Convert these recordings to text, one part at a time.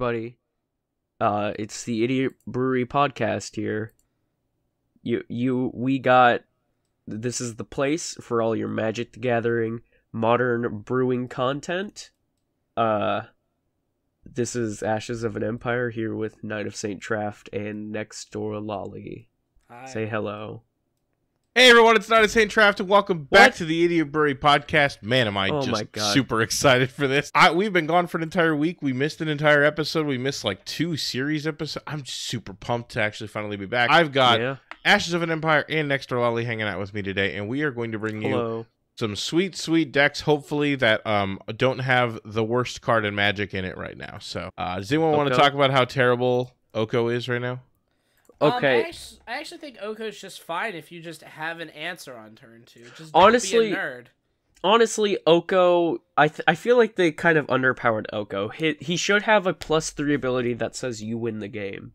everybody. Uh, it's the Idiot Brewery podcast here. You, you, we got. This is the place for all your Magic the Gathering modern brewing content. Uh, this is Ashes of an Empire here with Knight of Saint Traft and Next Door Lolly. Hi. Say hello. Hey everyone, it's Not a Saint Traft, and welcome back What? to the Idiot Brewery podcast. Man, am I Oh just super excited for this. I, we've been gone for an entire week. We missed an entire episode. We missed like two series episodes. I'm super pumped to actually finally be back. I've got yeah. Ashes of an Empire and Next Door Lolly hanging out with me today, and we are going to bring you some sweet, sweet decks, hopefully that um don't have the worst card in Magic in it right now. So, uh, does anyone want to talk about how terrible Oko is right now? Um, Okay. I, actually, I actually think Oko's just fine if you just have an answer on turn two. Just Honestly- be a nerd. honestly, Oko, I th- I feel like they kind of underpowered Oko. He he should have a plus three ability that says you win the game.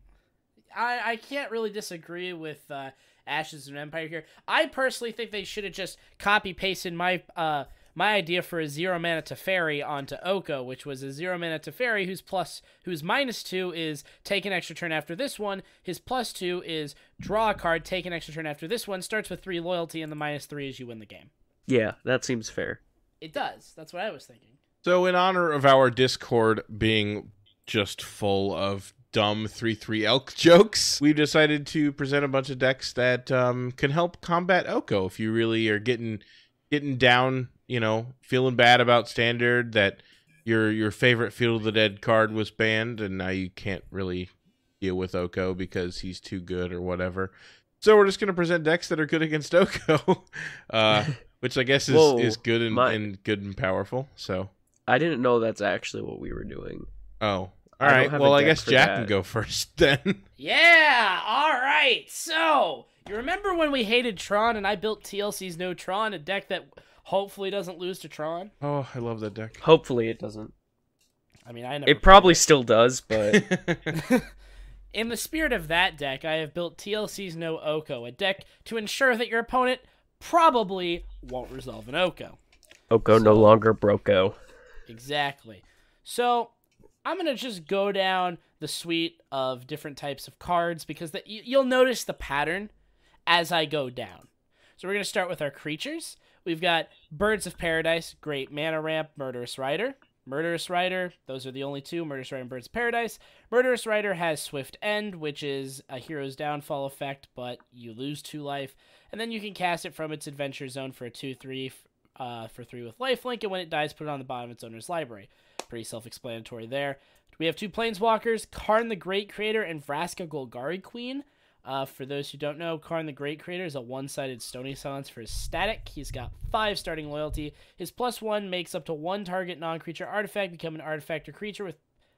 I, I can't really disagree with uh, Ashes and Empire here. I personally think they should have just copy pasted my uh my idea for a zero mana Teferi onto Oko, which was a zero mana Teferi whose plus whose minus two is take an extra turn after this one. His plus two is draw a card, take an extra turn after this one. Starts with three loyalty, and the minus three is you win the game. Yeah, that seems fair. It does. That's what I was thinking. So, in honor of our Discord being just full of dumb 3 3 elk jokes, we've decided to present a bunch of decks that um, can help combat Oko if you really are getting getting down, you know, feeling bad about standard that your your favorite Field of the Dead card was banned and now you can't really deal with Oko because he's too good or whatever. So we're just going to present decks that are good against Oko, uh, which I guess is, Whoa, is good and, my- and good and powerful. So I didn't know that's actually what we were doing. Oh, all I don't right. have a Well, I guess Jack that. can go first then. Yeah, all right. So, you remember when we hated Tron and I built TLC's No Tron, a deck that hopefully doesn't lose to Tron? oh, I love that deck. Hopefully, it doesn't. I mean, I never. It probably still does, but In the spirit of that deck, I have built TLC's No Oko, a deck to ensure that your opponent probably won't resolve an Oko. Oko no longer Broko. Exactly. So I'm gonna just go down the suite of different types of cards because the, you'll notice the pattern as I go down. So we're gonna start with our creatures. We've got Birds of Paradise, great mana ramp, Murderous Rider. Murderous Rider, those are the only two, Murderous Rider and Birds of Paradise. Murderous Rider has Swift End, which is a hero's downfall effect, but you lose two life. And then you can cast it from its adventure zone for a 2 3 uh, for 3 with lifelink, and when it dies, put it on the bottom of its owner's library. Pretty self explanatory there. We have two planeswalkers, Karn the Great Creator and Vraska Golgari Queen. Uh, for those who don't know, Karn the Great Creator is a one sided Stony Silence for his static. He's got five starting loyalty. His plus one makes up to one target non creature artifact become an artifact or creature with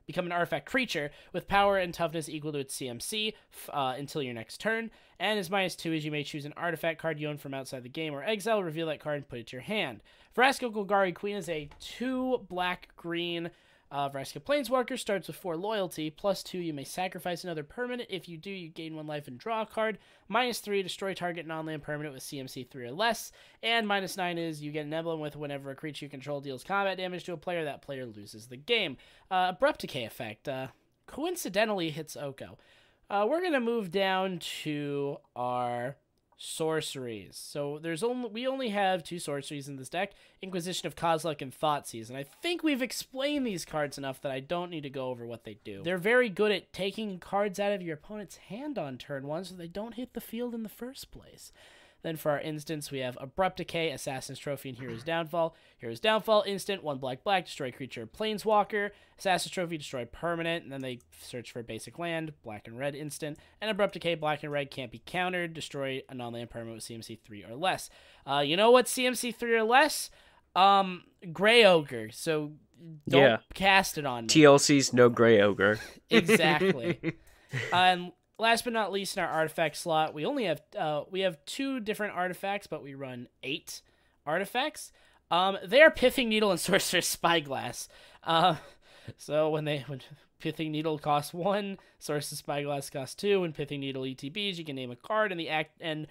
become an artifact creature with power and toughness equal to its CMC uh, until your next turn. And his minus two is you may choose an artifact card you own from outside the game or exile, reveal that card, and put it to your hand. Vraska Golgari Queen is a two black green uh, Vraska Planeswalker starts with 4 loyalty, plus 2, you may sacrifice another permanent. If you do, you gain 1 life and draw a card. Minus 3, destroy target non land permanent with CMC 3 or less. And minus 9 is you get an emblem with whenever a creature you control deals combat damage to a player, that player loses the game. Uh, Abrupt Decay effect uh, coincidentally hits Oko. Uh, we're going to move down to our sorceries. So there's only we only have two sorceries in this deck: Inquisition of Kozilek and Thoughtseize. And I think we've explained these cards enough that I don't need to go over what they do. They're very good at taking cards out of your opponent's hand on turn one, so they don't hit the field in the first place. Then for our instance, we have Abrupt Decay, Assassin's Trophy, and Hero's Downfall. Hero's Downfall, instant, one black black, destroy creature, Planeswalker. Assassin's Trophy, destroy permanent, and then they search for basic land, black and red instant. And Abrupt Decay, black and red, can't be countered, destroy a non-land permanent with CMC 3 or less. Uh, you know what CMC 3 or less? Um, Gray Ogre, so don't Yeah. cast it on me. TLC's no gray ogre. Exactly. Uh, and last but not least, in our artifact slot, we only have uh, we have two different artifacts, but we run eight artifacts. Um, they are Pithing Needle and Sorcerer's Spyglass. Uh, so when they when Pithing Needle costs one, Sorcerer's Spyglass costs two, and Pithing Needle ETBs, you can name a card, and the act and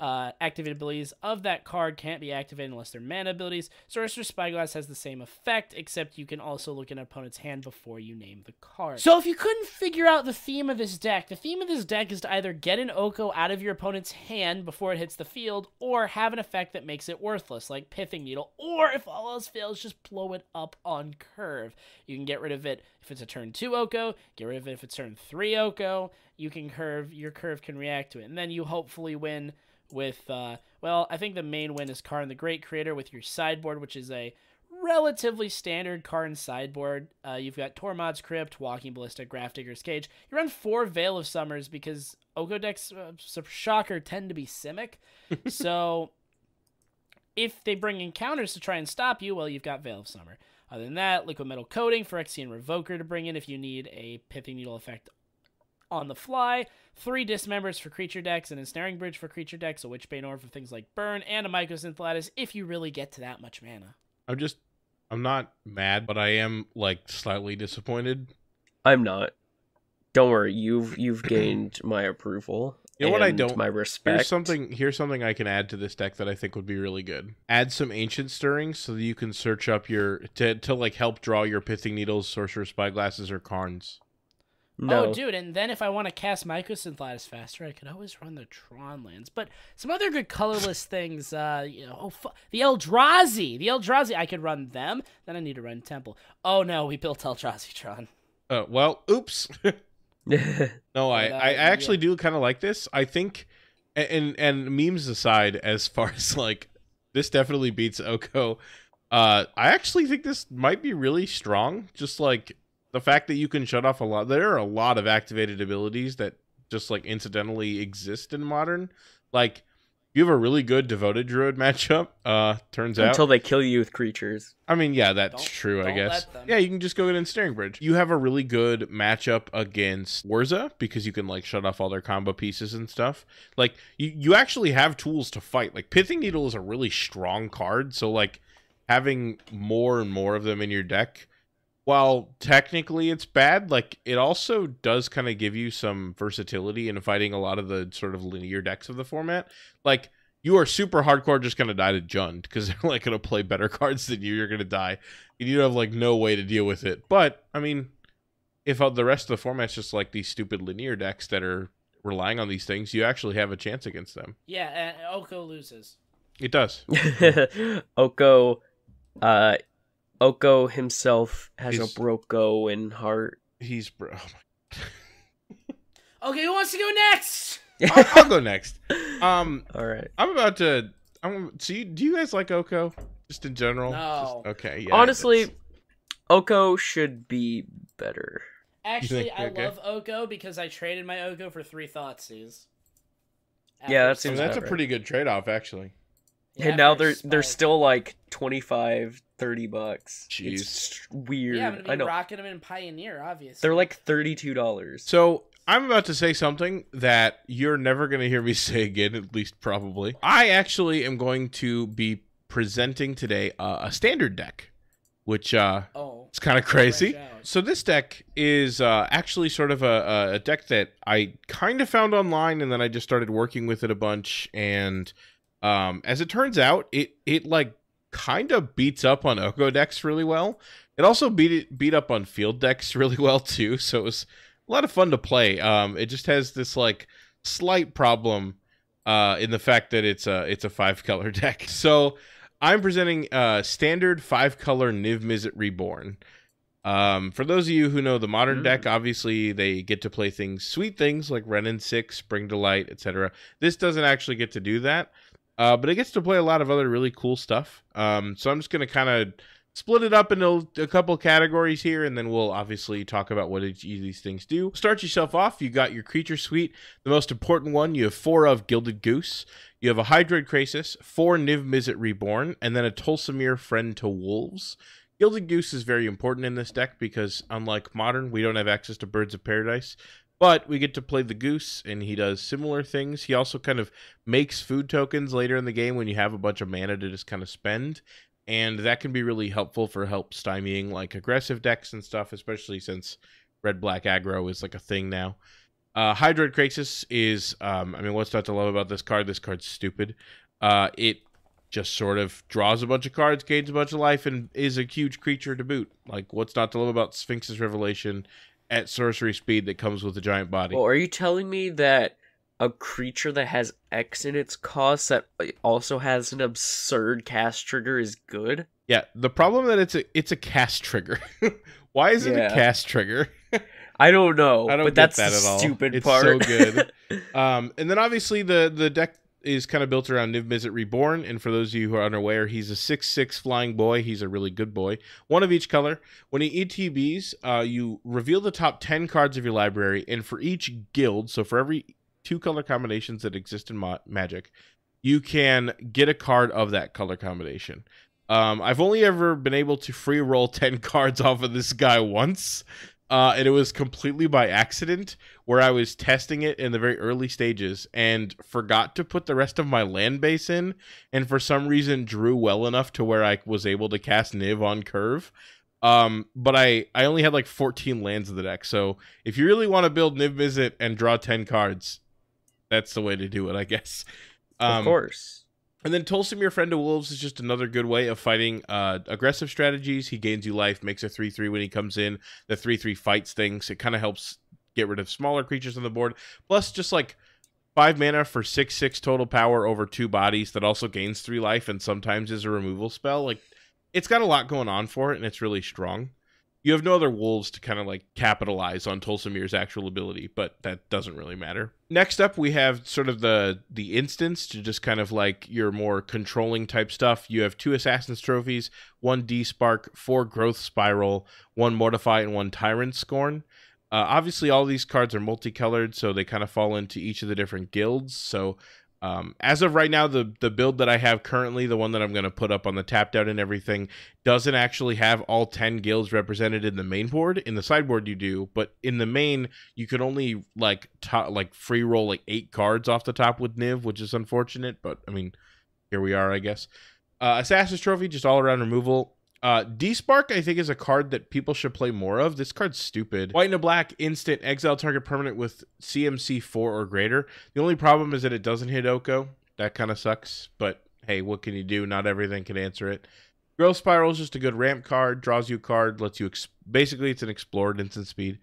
uh, activated abilities of that card can't be activated unless they're mana abilities. Sorcerer Spyglass has the same effect, except you can also look at an opponent's hand before you name the card. So if you couldn't figure out the theme of this deck, the theme of this deck is to either get an Oko out of your opponent's hand before it hits the field, or have an effect that makes it worthless, like Pithing Needle, or if all else fails, just blow it up on curve. You can get rid of it if it's a turn 2 Oko, get rid of it if it's turn 3 Oko, you can curve your curve can react to it and then you hopefully win with uh, well i think the main win is karn the great creator with your sideboard which is a relatively standard karn sideboard. Uh, you've got tormod's crypt walking ballista Grafdigger's cage. You run four veil of summers because oko decks uh, shocker tend to be simic. So if they bring encounters to try and stop you well you've got veil of summer. Other than that, liquimetal coating, Phyrexian Revoker to bring in if you need a Pithing Needle effect on the fly, three dismembers for creature decks, an ensnaring bridge for creature decks, a witchbane orb for things like burn, and a mycosynth lattice if you really get to that much mana. I'm just I'm not mad, but I am like slightly disappointed. I'm not. Don't worry, you've you've gained my approval. You know what I don't- My respect. Here's something here's something I can add to this deck that I think would be really good. Add some ancient stirrings so that you can search up your to to like help draw your pithing needles, sorcerer spyglasses, or Karns. No, Oh, dude, and then if I want to cast Mycosynth Lattice faster, I could always run the Tron lands. But some other good colorless things, uh, you know, oh, fu- the Eldrazi, the Eldrazi, I could run them. Then I need to run Temple. Oh no, we built Eldrazi Tron. Uh, well, oops. no, I But, uh, I actually do kind of like this. I think, and and memes aside, as far as like this definitely beats Oko. Uh, I actually think this might be really strong. Just like the fact that you can shut off a lot. There are a lot of activated abilities that just like incidentally exist in modern. Like you have a really good devoted druid matchup. Uh, turns out until they kill you with creatures. I mean, yeah, that's Don't- true, I don't guess. Yeah, you can just go in and Staring Bridge. You have a really good matchup against Urza because you can like shut off all their combo pieces and stuff. Like you, you actually have tools to fight. Like Pithing Needle is a really strong card, so like having more and more of them in your deck, while technically it's bad, like it also does kind of give you some versatility in fighting a lot of the sort of linear decks of the format. Like you are super hardcore just gonna die to Jund because they're like gonna play better cards than you. You're gonna die, and you have like no way to deal with it. But I mean, if uh, the rest of the format's just like these stupid linear decks that are relying on these things, you actually have a chance against them. Yeah, and Oko loses. It does. Oko, uh, Oko himself has He's- a Broko in heart. He's bro. Okay, who wants to go next? I'll, I'll go next. Um, All right. I'm about to. I'm. So, you, do you guys like Oko? Just in general? No. Just- okay. Yeah. Honestly, that's- Oko should be better. Actually, think- I okay. love Oko because I traded my Oko for three Thoughtseize. Yeah, that I mean, seems that's a about pretty good trade-off, actually. And now they're they're still like 25, 30 bucks. Jeez. It's weird. Yeah, I'm gonna be I know. rocking them in Pioneer, obviously. They're like thirty-two dollars. So I'm about to say something that you're never going to hear me say again, at least probably. I actually am going to be presenting today uh, a standard deck, which uh, oh, it's kind of crazy. So this deck is uh, actually sort of a, a deck that I kind of found online, and then I just started working with it a bunch. And um, as it turns out, it it like kind of beats up on Oko decks really well. It also beat it beat up on field decks really well too. So it was a lot of fun to play. Um, it just has this like slight problem uh, in the fact that it's a it's a five color deck. So I'm presenting uh, standard five color Niv Mizzet Reborn. Um, for those of you who know the modern Mm. deck, obviously they get to play things, sweet things like Wrenn and Six, Bring to Light, etc. This doesn't actually get to do that, uh, but it gets to play a lot of other really cool stuff. Um, so I'm just gonna kind of split it up into a couple categories here, and then we'll obviously talk about what each of these things do. Start yourself off. You got your creature suite. The most important one, you have four of Gilded Goose. You have a Hydroid Krasis, four Niv Mizzet Reborn, and then a Tolsimir Friend to Wolves. Gilded Goose is very important in this deck because, unlike Modern, we don't have access to Birds of Paradise. But we get to play the Goose, and he does similar things. He also kind of makes food tokens later in the game when you have a bunch of mana to just kind of spend. And that can be really helpful for help stymieing like aggressive decks and stuff, especially since red black aggro is like a thing now. Uh, Hydroid Krasis is, um, I mean, what's not to love about this card? This card's stupid. Uh, it just sort of draws a bunch of cards, gains a bunch of life, and is a huge creature to boot. Like, what's not to love about Sphinx's Revelation at sorcery speed that comes with a giant body? Well, are you telling me that a creature that has X in its cost that also has an absurd cast trigger is good? Yeah, the problem that it's a it's a cast trigger. Why is it Yeah. a cast trigger? I don't know, I don't but that's that at all. stupid It's part. so good. Um, and then obviously the the deck is kind of built around Niv Mizzet Reborn. And for those of you who are unaware, he's a six six flying boy. He's a really good boy. One of each color. When he ETBs, uh, you reveal the top ten cards of your library, and for each guild, so for every two color combinations that exist in Ma- Magic, you can get a card of that color combination. Um, I've only ever been able to free roll 10 cards off of this guy once. Uh, and it was completely by accident where I was testing it in the very early stages and forgot to put the rest of my land base in. And for some reason, drew well enough to where I was able to cast Niv on curve. Um, but I, I only had like 14 lands in the deck. So if you really want to build Niv Mizzet and draw 10 cards, that's the way to do it, I guess. Um, of course. and then Tolsimir, Friend of Wolves, is just another good way of fighting uh, aggressive strategies. He gains you life, makes a 3 3 when he comes in. The 3 3 fights things. It kind of helps get rid of smaller creatures on the board. Plus, just like 5 mana for 6 6 total power over two bodies that also gains 3 life and sometimes is a removal spell. Like, it's got a lot going on for it, and it's really strong. You have no other wolves to kind of like capitalize on Tolsimir's actual ability, but that doesn't really matter. Next up, we have sort of the the instance to just kind of like your more controlling type stuff. You have two Assassin's trophies, one Despark, four Growth Spiral, one Mortify, and one Tyrant Scorn. Uh, obviously, all these cards are multicolored, so they kind of fall into each of the different guilds. So, um, as of right now, the the build that I have currently, the one that I'm going to put up on the tapped out and everything, doesn't actually have all 10 guilds represented in the main board. In the sideboard, you do, but in the main, you can only like like free roll like eight cards off the top with Niv, which is unfortunate. But I mean, here we are, I guess. Uh, Assassin's Trophy, just all around removal. Uh, Despark, I think, is a card that people should play more of. This card's stupid. White and a black, instant, exile target permanent with CMC 4 or greater. The only problem is that it doesn't hit Oko. That kind of sucks, but hey, what can you do? Not everything can answer it. Growth Spiral is just a good ramp card, draws you a card, lets you, ex- basically, it's an explored instant speed.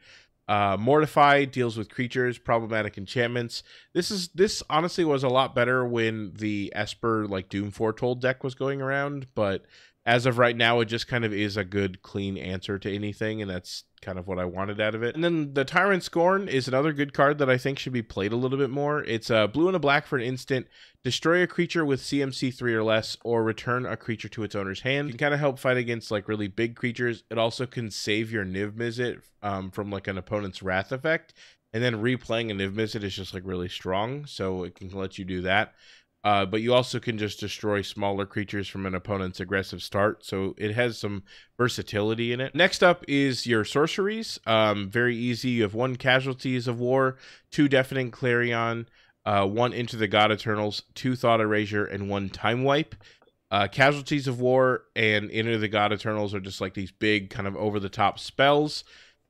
Uh, Mortify deals with creatures, problematic enchantments. This is this honestly was a lot better when the Esper like Doom Foretold deck was going around, but as of right now, it just kind of is a good, clean answer to anything, and that's kind of what I wanted out of it. And then the Tyrant Scorn is another good card that I think should be played a little bit more. It's a blue and a black for an instant. Destroy a creature with CMC 3 or less, or return a creature to its owner's hand. It can kind of help fight against like really big creatures. It also can save your Niv Mizzet um, from like an opponent's Wrath effect. And then replaying a Niv Mizzet is just like really strong, so it can let you do that. Uh, but you also can just destroy smaller creatures from an opponent's aggressive start, so it has some versatility in it. Next up is your sorceries. Um, very easy. You have one Casualties of War, two Deafening Clarion, uh, one Enter the God Eternals, two Thought Erasure, and one Time Wipe. Uh, Casualties of War and Enter the God Eternals are just like these big, kind of over the top spells.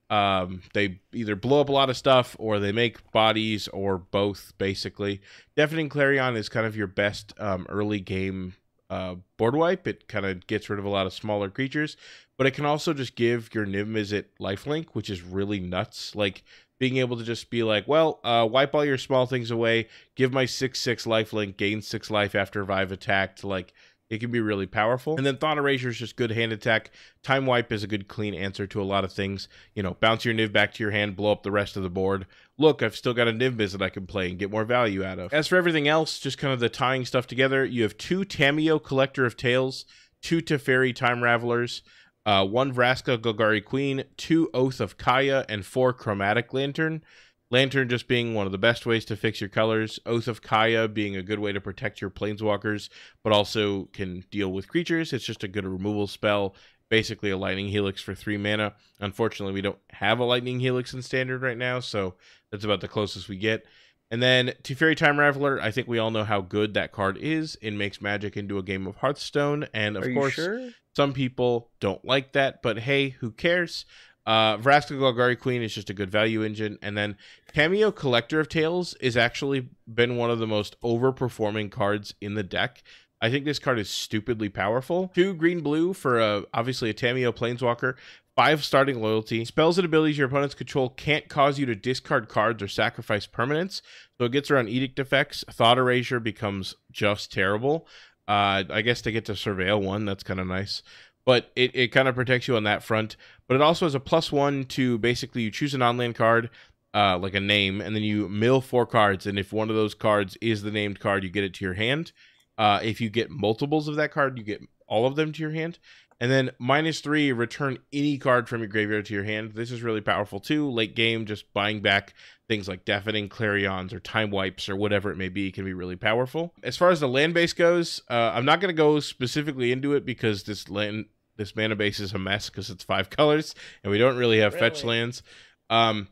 Um, they either blow up a lot of stuff or they make bodies or both, basically. Deafening Clarion is kind of your best um, early game uh, board wipe. It kind of gets rid of a lot of smaller creatures, but it can also just give your Mizzet lifelink, which is really nuts. Like being able to just be like, well, uh, wipe all your small things away, give my 6 6 lifelink, gain 6 life after Vive attacked. Like, it can be really powerful. And then Thought Erasure is just good hand attack. Time Wipe is a good clean answer to a lot of things. You know, bounce your Niv back to your hand, blow up the rest of the board. Look, I've still got a Niv that I can play and get more value out of. As for everything else, just kind of the tying stuff together, you have two Tamiyo Collector of Tales, two Teferi Time Ravelers, uh, one Vraska Golgari Queen, two Oath of Kaya, and four Chromatic Lantern. Lantern just being one of the best ways to fix your colors. Oath of Kaya being a good way to protect your planeswalkers, but also can deal with creatures. It's just a good removal spell. Basically, a lightning helix for three mana. Unfortunately, we don't have a lightning helix in standard right now, so that's about the closest we get. And then Teferi Time Raveler, I think we all know how good that card is. It makes Magic into a game of Hearthstone, and of course, sure? some people don't like that, but hey, who cares? Uh, Vraska Golgari Queen is just a good value engine, and then Tamiyo Collector of Tales is actually been one of the most overperforming cards in the deck. I think this card is stupidly powerful. Two green blue for a, obviously a Tamiyo Planeswalker. Five starting loyalty. Spells and abilities your opponents control can't cause you to discard cards or sacrifice permanents. So it gets around edict effects. Thought Erasure becomes just terrible. Uh, I guess they get to surveil one. That's kind of nice. But it, it kind of protects you on that front. But it also has a plus one to basically you choose an non land card, uh, like a name, and then you mill four cards. And if one of those cards is the named card, you get it to your hand. Uh, if you get multiples of that card, you get all of them to your hand. And then minus three, return any card from your graveyard to your hand. This is really powerful too. Late game, just buying back things like Deafening Clarions or Time Wipes or whatever it may be can be really powerful. As far as the land base goes, uh, I'm not going to go specifically into it because this land this mana base is a mess because it's five colors and we don't really have really? fetch lands. Um,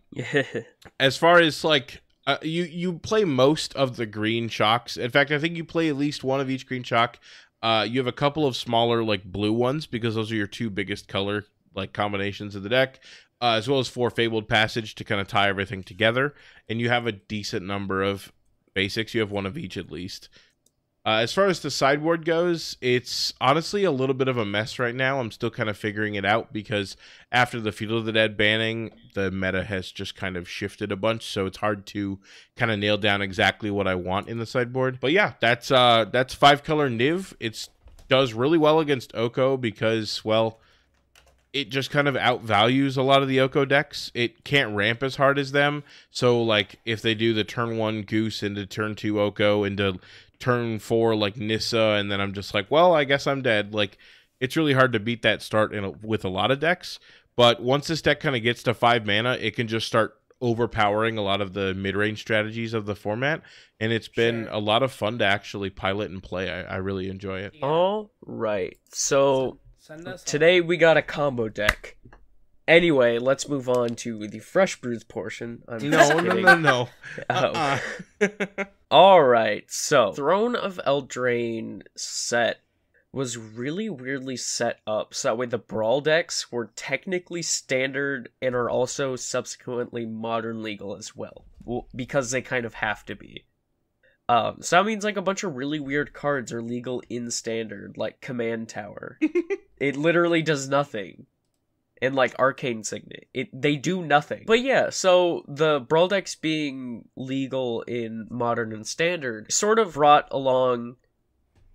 as far as like uh, you you play most of the green shocks. In fact, I think you play at least one of each green shock. Uh, you have a couple of smaller like blue ones because those are your two biggest color like combinations of the deck, uh, as well as four fabled passage to kind of tie everything together. And you have a decent number of basics. You have one of each at least. Uh, as far as the sideboard goes, it's honestly a little bit of a mess right now. I'm still kind of figuring it out because after the Field of the Dead banning, the meta has just kind of shifted a bunch, so it's hard to kind of nail down exactly what I want in the sideboard. But yeah, that's uh that's five color Niv. It does really well against Oko because well, it just kind of outvalues a lot of the Oko decks. It can't ramp as hard as them. So like if they do the turn one goose into turn two Oko into turn four like Nissa, and then I'm just like, well, I guess I'm dead. Like it's really hard to beat that start in a, with a lot of decks. But once this deck kind of gets to five mana, it can just start overpowering a lot of the mid-range strategies of the format, and it's been sure. a lot of fun to actually pilot and play. I, I really enjoy it. All right, so today we got a combo deck. Anyway, let's move on to the fresh brews portion. I'm no, no, no, no, uh-uh. All right, so Throne of Eldraine set was really weirdly set up so that way the brawl decks were technically standard and are also subsequently modern legal as well, well because they kind of have to be. Um, so that means like a bunch of really weird cards are legal in standard, like Command Tower. it literally does nothing and like arcane signet. It they do nothing. But yeah so the brawl decks being legal in modern and standard sort of brought along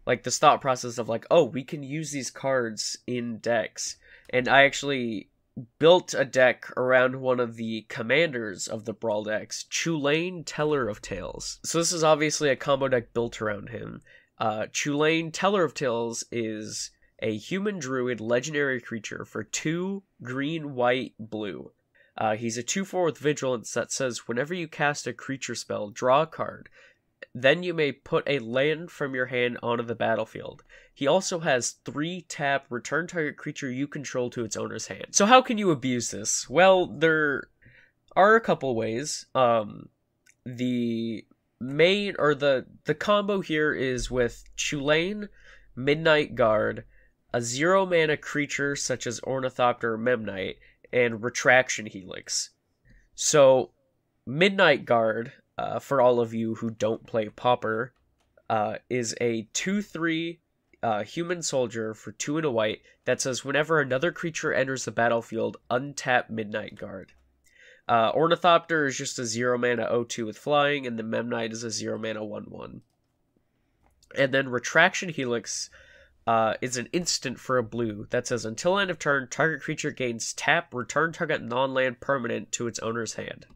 like this thought process of like oh we can use these cards in decks. And i actually built a deck around one of the commanders of the brawl decks chulane teller of tales. So this is obviously a combo deck built around him. Uh chulane teller of tales is a human druid legendary creature for two green, white, blue. Uh, he's a 2 4 with vigilance that says whenever you cast a creature spell, draw a card. Then you may put a land from your hand onto the battlefield. He also has three tap, return target creature you control to its owner's hand. So, how can you abuse this? Well, there are a couple ways. Um, the main or the the combo here is with Chulane, Midnight Guard, a zero mana creature such as Ornithopter or Memnite, and Retraction Helix. So, Midnight Guard, uh, for all of you who don't play Pauper, uh, is a 2 3 uh, human soldier for 2 and a white that says whenever another creature enters the battlefield, untap Midnight Guard. Uh, Ornithopter is just a 0 mana 0 2 with flying, and the Memnite is a 0 mana 1 1. And then Retraction Helix uh, is an instant for a blue that says until end of turn, target creature gains tap, return target non land permanent to its owner's hand.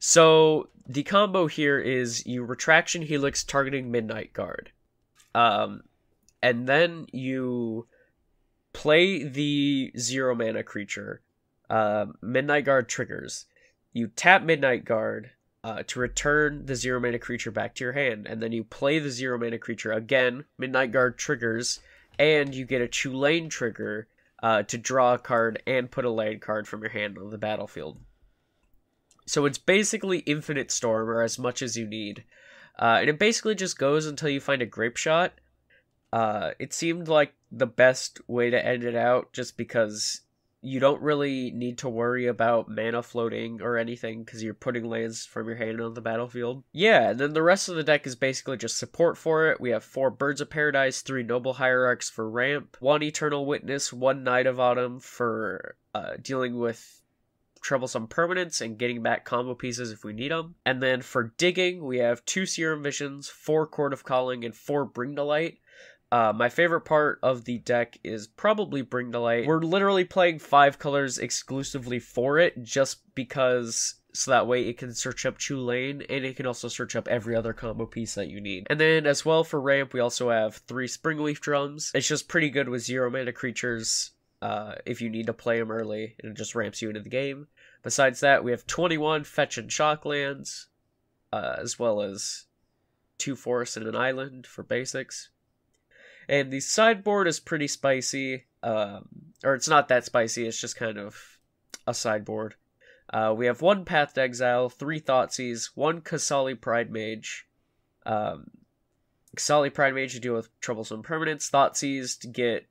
So the combo here is you retraction helix targeting Midnight Guard. Um, and then you play the zero mana creature. Uh, Midnight Guard triggers. You tap Midnight Guard, uh, to return the zero mana creature back to your hand, and then you play the zero mana creature again. Midnight Guard triggers, and you get a Chulane trigger uh, to draw a card and put a land card from your hand on the battlefield. So it's basically Infinite Storm, or as much as you need. Uh, and it basically just goes until you find a Grapeshot. Uh, it seemed like the best way to end it out, just because you don't really need to worry about mana floating or anything because you're putting lands from your hand on the battlefield. Yeah, and then the rest of the deck is basically just support for it. We have four Birds of Paradise, three Noble Hierarchs for ramp, one Eternal Witness, one Knight of Autumn for uh, dealing with troublesome permanents and getting back combo pieces if we need them. And then for digging, we have two Serum Visions, four Chord of Calling, and four Bring to Light. Uh, my favorite part of the deck is probably Bring to Light. We're literally playing five colors exclusively for it, just because so that way it can search up Chulane and it can also search up every other combo piece that you need. And then as well for ramp, we also have three Springleaf drums. It's just pretty good with zero mana creatures uh, if you need to play them early, and it just ramps you into the game. Besides that, we have 21 fetch and shock lands, uh, as well as two forests and an island for basics. And the sideboard is pretty spicy. Um, or it's not that spicy, it's just kind of a sideboard. Uh, we have one Path to Exile, three Thoughtseize, one Qasali Pride Mage. Um, Pride Mage to deal with troublesome permanents, Thoughtseize to get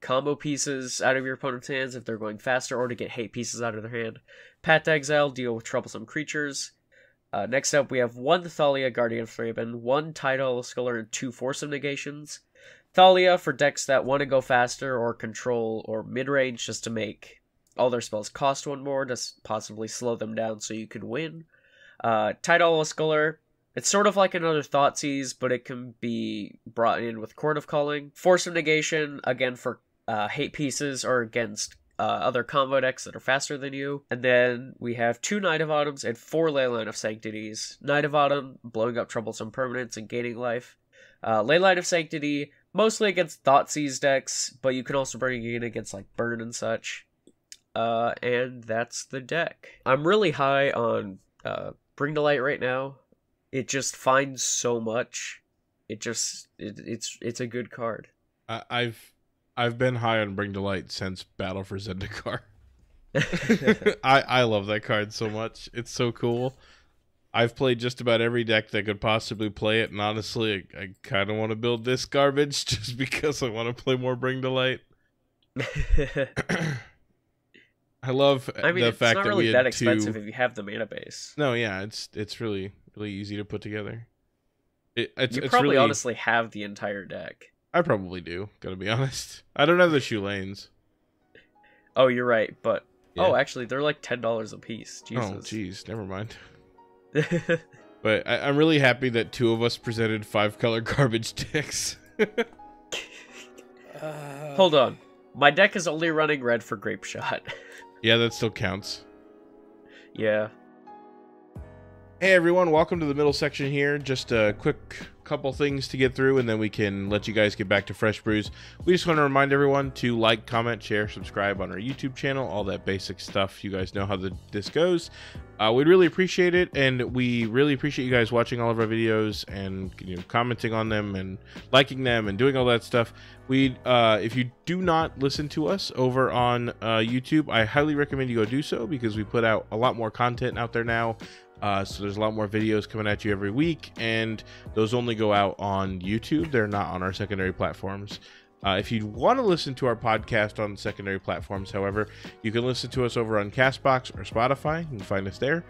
combo pieces out of your opponent's hands if they're going faster, or to get hate pieces out of their hand. Path to Exile, deal with troublesome creatures. Uh, next up, we have one Thalia, Guardian of Thraben, one Tidehollow Sculler, and two Force of Negations. Thalia for decks that want to go faster or control or mid range just to make all their spells cost one more to possibly slow them down so you can win. Uh, Tidehollow Sculler, it's sort of like another Thoughtseize, but it can be brought in with Chord of Calling. Force of Negation, again for uh, hate pieces or against uh, other combo decks that are faster than you. And then we have two Knight of Autumns and four Leyline of Sanctities. Knight of Autumn, blowing up troublesome permanents and gaining life. Uh, Leyline of Sanctity, mostly against Thoughtseize decks, but you can also bring it in against like Burn and such. Uh, and that's the deck. I'm really high on uh, Bring to Light right now. It just finds so much. It just it, it's it's a good card. I, I've I've been high on Bring to Light since Battle for Zendikar. I I love that card so much. It's so cool. I've played just about every deck that could possibly play it, and honestly, I, I kind of want to build this garbage just because I want to play more Bring to Light. I love uh, I mean, the it's fact not that really we that had two. expensive if you have the mana base. No, yeah, it's it's really really easy to put together. It, it's you it's probably really, honestly have the entire deck. I probably do. Gotta be honest. I don't have the Chulanes. Oh, you're right, but oh, actually, they're like ten dollars a piece. Oh, jeez, never mind. But I, I'm really happy that two of us presented five color garbage decks. Uh, Hold on, my deck is only running red for grape shot. yeah, that still counts. yeah. Hey everyone, welcome to the middle section here. Just a quick couple things to get through, and then we can let you guys get back to Fresh Brews. We just want to remind everyone to like, comment, share, subscribe on our YouTube channel, all that basic stuff. You guys know how the, this goes. Uh, we'd really appreciate it, and we really appreciate you guys watching all of our videos and you know, commenting on them and liking them and doing all that stuff. We, uh, if you do not listen to us over on uh, YouTube, I highly recommend you go do so because we put out a lot more content out there now. Uh, so there's a lot more videos coming at you every week, and those only go out on YouTube. They're not on our secondary platforms. Uh, if you want to listen to our podcast on secondary platforms, however, you can listen to us over on Castbox or Spotify. You can find us there.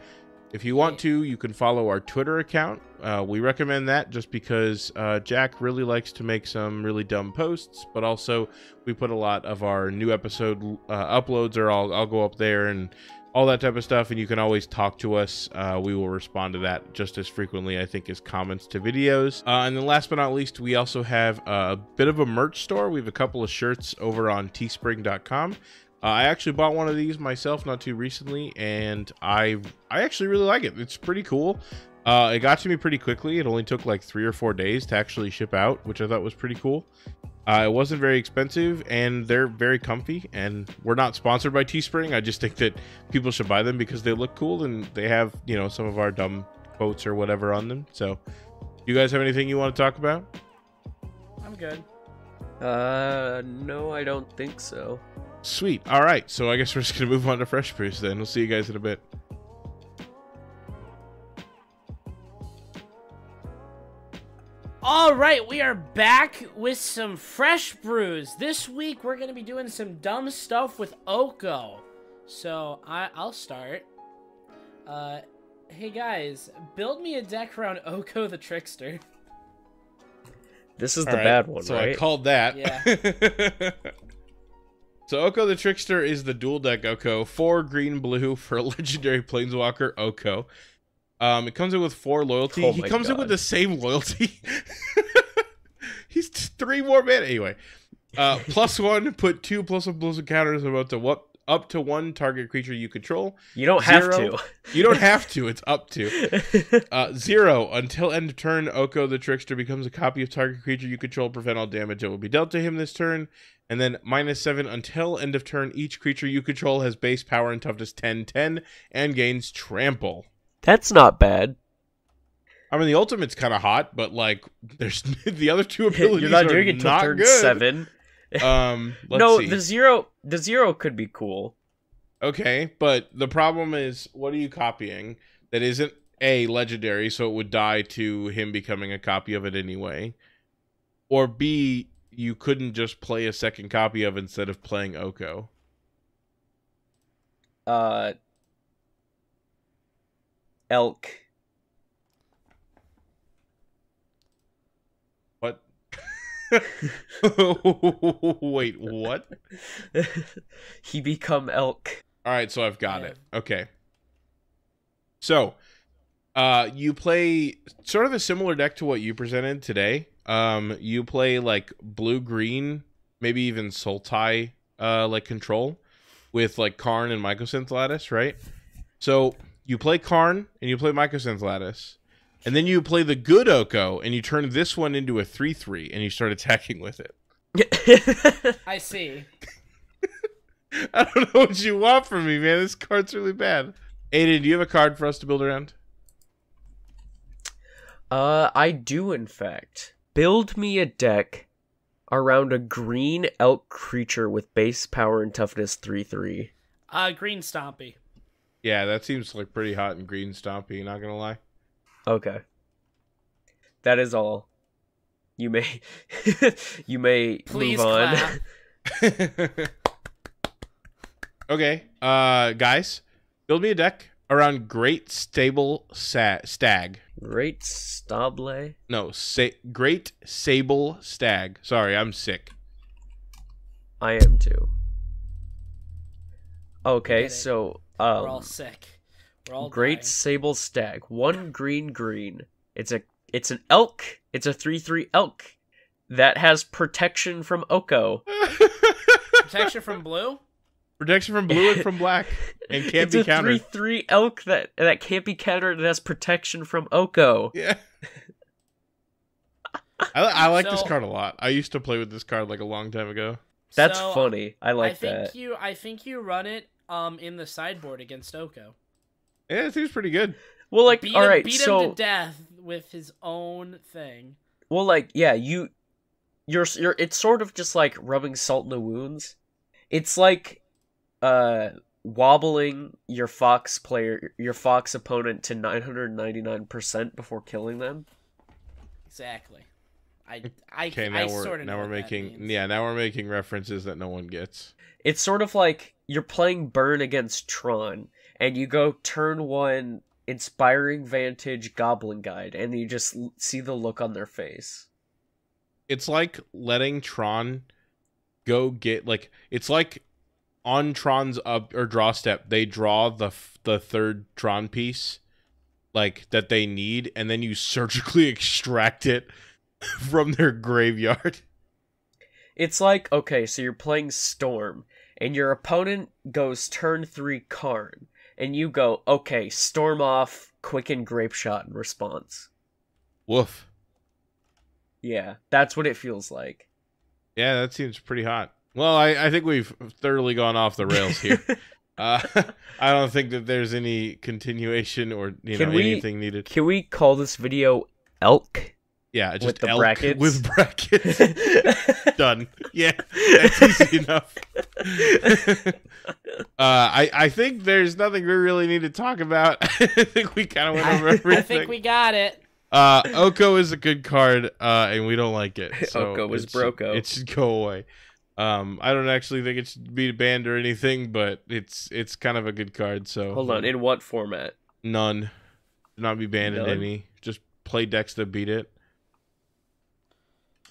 If you want to, you can follow our Twitter account. Uh, we recommend that just because uh, Jack really likes to make some really dumb posts, but also we put a lot of our new episode uh, uploads, or I'll, I'll go up there and all that type of stuff and you can always talk to us. Uh, we will respond to that just as frequently i think as comments to videos. Uh, and then last but not least we also have a bit of a merch store. We have a couple of shirts over on teespring.com uh, i actually bought one of these myself not too recently and i i actually really like it. It's pretty cool. Uh, it got to me pretty quickly. It only took like three or four days to actually ship out, which I thought was pretty cool. Uh, it wasn't very expensive, and they're very comfy. And we're not sponsored by Teespring. I just think that people should buy them because they look cool and they have, you know, some of our dumb quotes or whatever on them. So, you guys have anything you want to talk about? I'm good. Uh, no, I don't think so. Sweet. All right. So I guess we're just gonna move on to Fresh Brews then. We'll see you guys in a bit. All right, we are back with some fresh brews. This week we're going to be doing some dumb stuff with Oko. So I, I'll start. Uh, hey guys, build me a deck around Oko the Trickster. This is the All right, bad one, so right? I called that. Yeah. so Oko the Trickster is the dual deck Oko, four green blue for legendary planeswalker Oko. Um, it comes in with four loyalty. Oh he comes in with the same loyalty. He's three more mana anyway. Uh, plus one, put two plus one plus one counters about to what up to one target creature you control. you don't have Zero. You don't have to. It's up to. to. Uh, zero. Until end of turn, Oko the Trickster becomes a copy of target creature you control. Prevent all damage that will be dealt to him this turn. And then minus seven. Until end of turn, each creature you control has base power and toughness 10 10 and gains trample. That's not bad. I mean, the ultimate's kind of hot, but like, there's the other two abilities You're not are doing it not turn good. seven. Um, let's no, see. the zero, the zero could be cool. Okay, but the problem is, what are you copying that isn't a legendary, so it would die to him becoming a copy of it anyway, or B, you couldn't just play a second copy of instead of playing Oko. Uh, elk. What? Wait, what? he become elk. All right, so I've got Yeah. it. Okay. So, uh, you play sort of a similar deck to what you presented today. Um, you play like blue green, maybe even Sultai, uh, like control with like Karn and Mycosynth Lattice, right? So you play Karn and you play Mycosynth Lattice, and then you play the good Oko and you turn this one into a three-three and you start attacking with it. I see. I don't know what you want from me, man. This card's really bad. Aiden, do you have a card for us to build around? uh, I do in fact. Build me a deck around a green elk creature with base power and toughness three three. Uh, Green Stompy. Yeah, that seems like pretty hot and green stompy, not gonna lie. Okay. That is all. You may you may Please move on. clap. okay, uh guys, build me a deck around Great Stable Sa- Stag. Great Stable. No, sa- Great Sable Stag. Sorry, I'm sick. I am too. Okay, get it. so We're all um sick. We're all Great dying. Sable Stag. One green green. It's a it's an elk. It's a 3-3 elk that has protection from Oko. protection from blue. Protection from blue and from black, and can't it's be a countered. 3-3 elk that that can't be countered and has protection from Oko. Yeah. I, I like this card a lot. I used to play with this card like a long time ago. That's So, funny. I like I think that. you. I think you run it um in the sideboard against Oko. Yeah, it seems pretty good. Well, like, beat all him, right, beat so him to death with his own thing. Well, like, yeah, you, you're, you're. It's sort of just like rubbing salt in the wounds. It's like, uh, wobbling your fox player, your fox opponent to nine hundred ninety nine percent before killing them. Exactly. I I Okay, I now we're sort of now we're making yeah now we're making references that no one gets. It's sort of like you're playing Burn against Tron, and you go turn one, inspiring vantage Goblin Guide, and you just l- see the look on their face. It's like letting Tron go get like it's like on Tron's up or draw step they draw the f- the third Tron piece like that they need and then you surgically extract it from their graveyard. It's like, okay, so you're playing Storm, and your opponent goes turn three Karn, and you go, okay, Storm off, quicken Grape Shot in response. Woof. Yeah, that's what it feels like. Yeah, that seems pretty hot. Well, I, I think we've thoroughly gone off the rails here. uh, I don't think that there's any continuation or you Can know we- anything needed. Can we call this video Elk? Yeah, just the elk brackets? with brackets. Done. Yeah, that's easy enough. uh, I I think there's nothing we really need to talk about. I think we kind of went over everything. I think we got it. Uh, Oko is a good card, uh, and we don't like it. So Oko is it should- Broko. It should go away. Um, I don't actually think it should be banned or anything, but it's it's kind of a good card. So Hold on, in what format? none, should not be banned in any. Just play decks that beat it.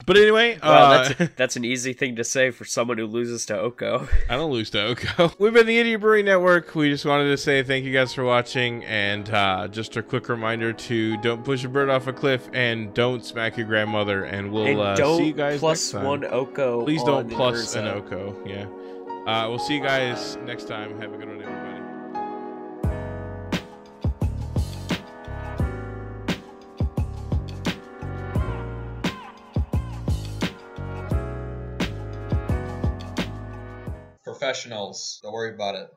But anyway, Wow, uh, that's that's an easy thing to say for someone who loses to Oko. I don't lose to Oko. We've been the Idiot Brewing Network. We just wanted to say thank you guys for watching, and uh, just a quick reminder to don't push a bird off a cliff and don't smack your grandmother. And we'll and uh, see you guys plus next time. one Oko. Please don't plus an Oko. Yeah. Uh, we'll see you guys next time. Have a good one, everybody. Professionals, don't worry about it.